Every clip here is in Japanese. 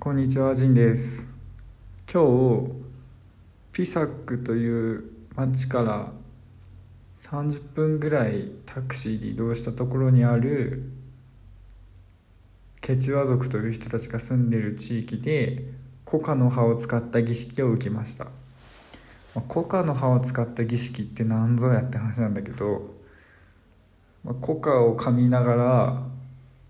こんにちは、ジンです。今日、ピサックという町から30分ぐらいタクシーで移動したところにあるケチュア族という人たちが住んでいる地域でコカの葉を使った儀式を受けました。コカの葉を使った儀式って何ぞやって話なんだけど、まあコカを噛みながら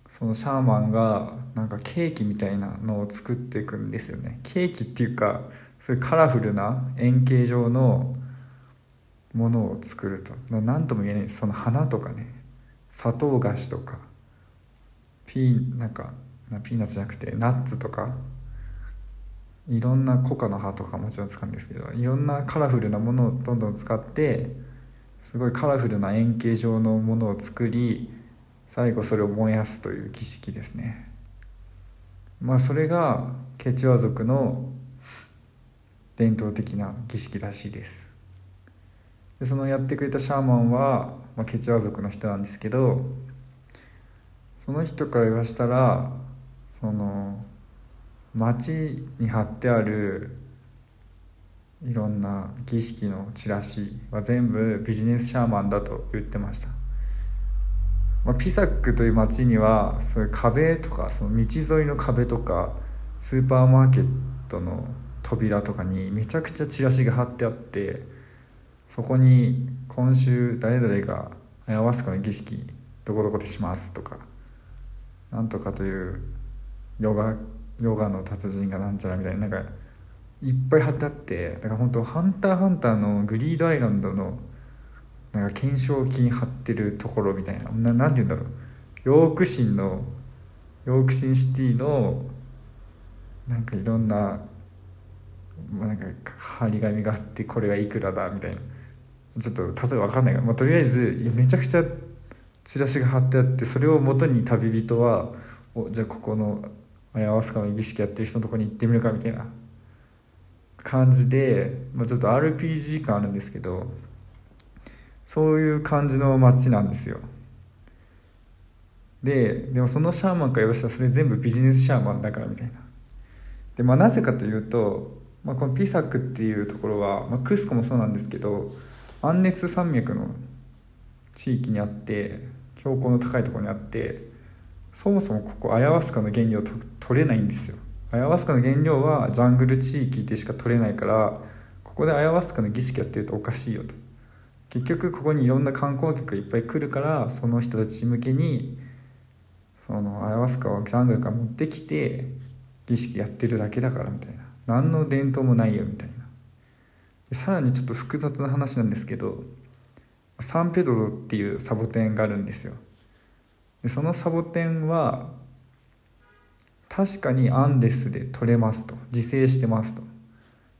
そのシャーマンがなんかケーキみたいなのを作っていくんですよね。ケーキっていうかそういうカラフルな円形状のものを作ると。何とも言えないその花とかね。砂糖菓子とか。ピーなんかなピーナッツじゃなくてナッツとか。いろんなコカの葉とかもちろん使うんですけどいろんなカラフルなものをどんどん使ってすごいカラフルな円形状のものを作り最後それを燃やすという儀式ですね。まあそれがケチュア族の伝統的な儀式らしいです。でそのやってくれたシャーマンは、まあ、ケチュア族の人なんですけどその人から言わしたらその町に貼ってあるいろんな儀式のチラシは全部ビジネスシャーマンだと言ってました。まあ、ピサックという街にはそういう壁とかその道沿いの壁とかスーパーマーケットの扉とかにめちゃくちゃチラシが貼ってあってそこに今週誰々がアヤワスカの儀式どこどこでしますとかなんとかというヨガヨガの達人がなんちゃらみたいななんかいっぱい貼ってあってだから本当ハンターハンターのグリードアイランドのなんか懸賞金貼ってるところみたいな。ななんて言うんだろう。ヨークシンのヨークシンシティのなんかいろんな,、まあ、なんか張り紙があってこれがいくらだみたいな。ちょっと例えば分かんないが、まあ、とりあえずめちゃくちゃチラシが貼ってあってそれをもとに旅人はおじゃあここのアヤワスカの儀式やってる人のとこに行ってみるかみたいな。感じで、まあ、ちょっと RPG 感あるんですけどそういう感じの街なんですよ。ででもそのシャーマンから言わせたらそれ全部ビジネスシャーマンだからみたいな。でまあなぜかというと、まあ、このピサクっていうところは、まあ、クスコもそうなんですけどアンネス山脈の地域にあって標高の高いところにあってそもそもここアヤワスカの原料と取れないんですよ。アヤワスカの原料はジャングル地域でしか取れないからここでアヤワスカの儀式やってるとおかしいよと。結局ここにいろんな観光客いっぱい来るからその人たち向けにそのアヤワスカをジャングルから持ってきて儀式やってるだけだからみたいな。何の伝統もないよみたいな。さらにちょっと複雑な話なんですけどサンペドロっていうサボテンがあるんですよ。でそのサボテンは確かにアンデスで取れますと。自生してますと。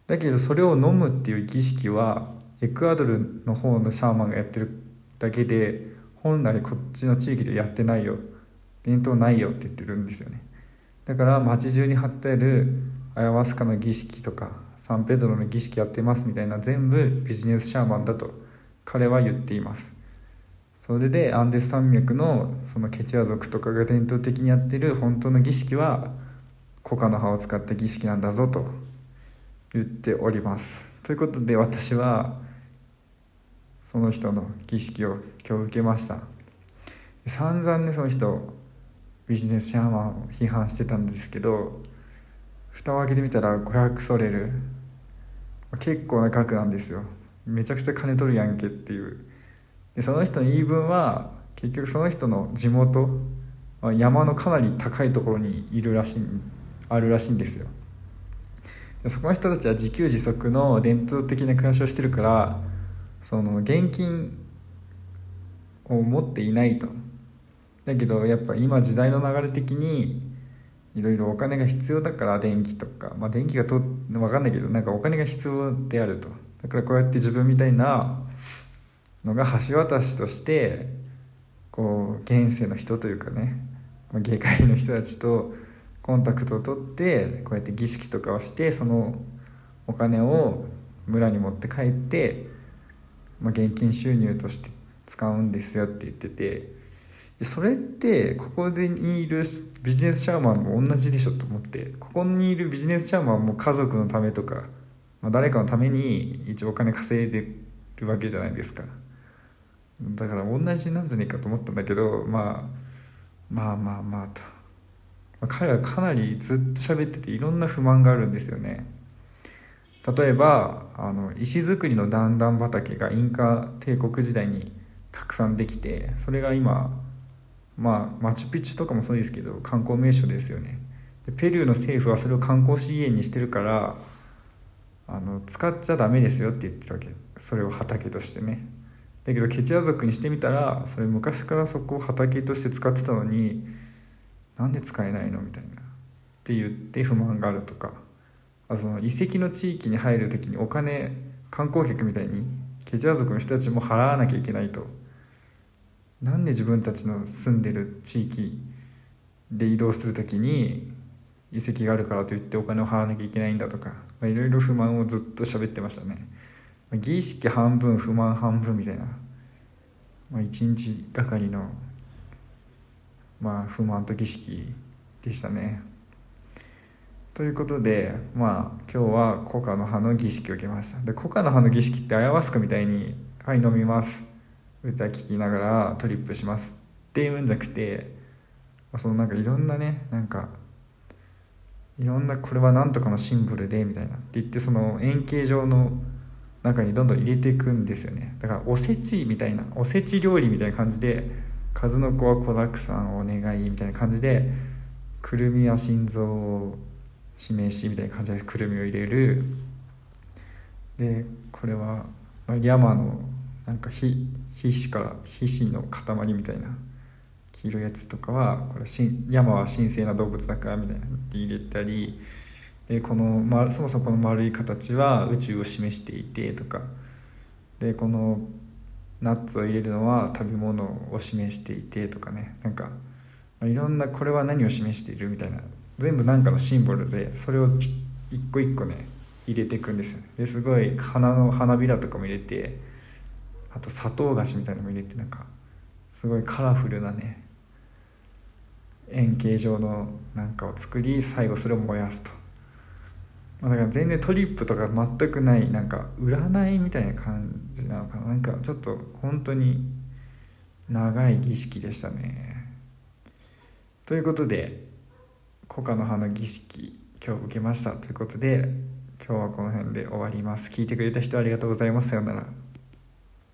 だけどそれを飲むっていう儀式はエクアドルの方のシャーマンがやってるだけで本来こっちの地域でやってないよ。伝統ないよって言ってるんですよね。だから街中に貼ってあるアヤワスカの儀式とかサンペドロの儀式やってますみたいな全部ビジネスシャーマンだと彼は言っています。それでアンデス山脈のそのケチュア族とかが伝統的にやってる本当の儀式はコカの葉を使った儀式なんだぞと言っております。ということで私はその人の儀式を今日受けました。散々ねその人ビジネスシャーマンを批判してたんですけど蓋を開けてみたら500ソレル。結構な額なんですよ。めちゃくちゃ金取るやんけっていう。でその人の言い分は結局その人の地元山のかなり高いところにいるらしいあるらしいんですよ。でそこの人たちは自給自足の伝統的な暮らしをしてるからその現金を持っていないと。だけどやっぱ今時代の流れ的にいろいろお金が必要だから電気とかまあ電気がと分かんないけどなんかお金が必要であると。だからこうやって自分みたいなのが橋渡しとしてこう現世の人というかね外界の人たちとコンタクトを取ってこうやって儀式とかをしてそのお金を村に持って帰って、まあ、現金収入として使うんですよって言っててそれってここでにいるビジネスシャーマンも同じでしょと思ってここにいるビジネスシャーマンも家族のためとか、まあ、誰かのために一応お金稼いでるわけじゃないですか。だから同じなんじゃねえかと思ったんだけど、まあ、まあまあまあと、まあ、彼はかなりずっと喋ってていろんな不満があるんですよね。例えばあの石造りの段々畑がインカ帝国時代にたくさんできてそれが今まあマチュピチュとかもそうですけど観光名所ですよね。でペルーの政府はそれを観光資源にしてるからあの使っちゃダメですよって言ってるわけ。それを畑としてね。だけどケチア族にしてみたらそれ昔からそこを畑として使ってたのになんで使えないのみたいな。って言って不満があるとか。あその遺跡の地域に入る時にお金観光客みたいにケチア族の人たちも払わなきゃいけないと。なんで自分たちの住んでる地域で移動する時に遺跡があるからといってお金を払わなきゃいけないんだとかいろいろ不満をずっと喋ってましたね。儀式半分不満半分みたいな、まあ、一日がかりの、まあ、不満と儀式でしたね。ということでまあ今日はコカの葉の儀式を受けました。でコカの葉の儀式ってアヤワスクみたいに「はい飲みます」歌聴きながらトリップします。っていうんじゃなくてそのなんかいろんなねなんかいろんなこれは何とかのシンボルでみたいなって言ってその円形状の中にどんどん入れていくんですよね。だからおせちみたいなおせち料理みたいな感じで数の子は子だくさんお願いみたいな感じでくるみや心臓示しみたいな感じでくるみを入れる。でこれは山のなんか皮皮脂から皮脂の塊みたいな黄色いやつとかはこれ山は神聖な動物だからみたいなって入れたりでこの、ま、そもそもこの丸い形は宇宙を示していてとか。でこのナッツを入れるのは食べ物を示していてとかね。なんか、まあ、いろんなこれは何を示している？みたいな全部何かのシンボルでそれを一個一個ね入れていくんですよね。ですごい花の花びらとかも入れてあと砂糖菓子みたいなのも入れてなんかすごいカラフルなね円形状のなんかを作り最後それを燃やすと、まあ、だから全然トリップとか全くないなんか占いみたいな感じなのかな。なんかちょっと本当に長い儀式でしたね。ということでコカの花儀式今日受けましたということで今日はこの辺で終わります。聞いてくれた人ありがとうございます。さようなら。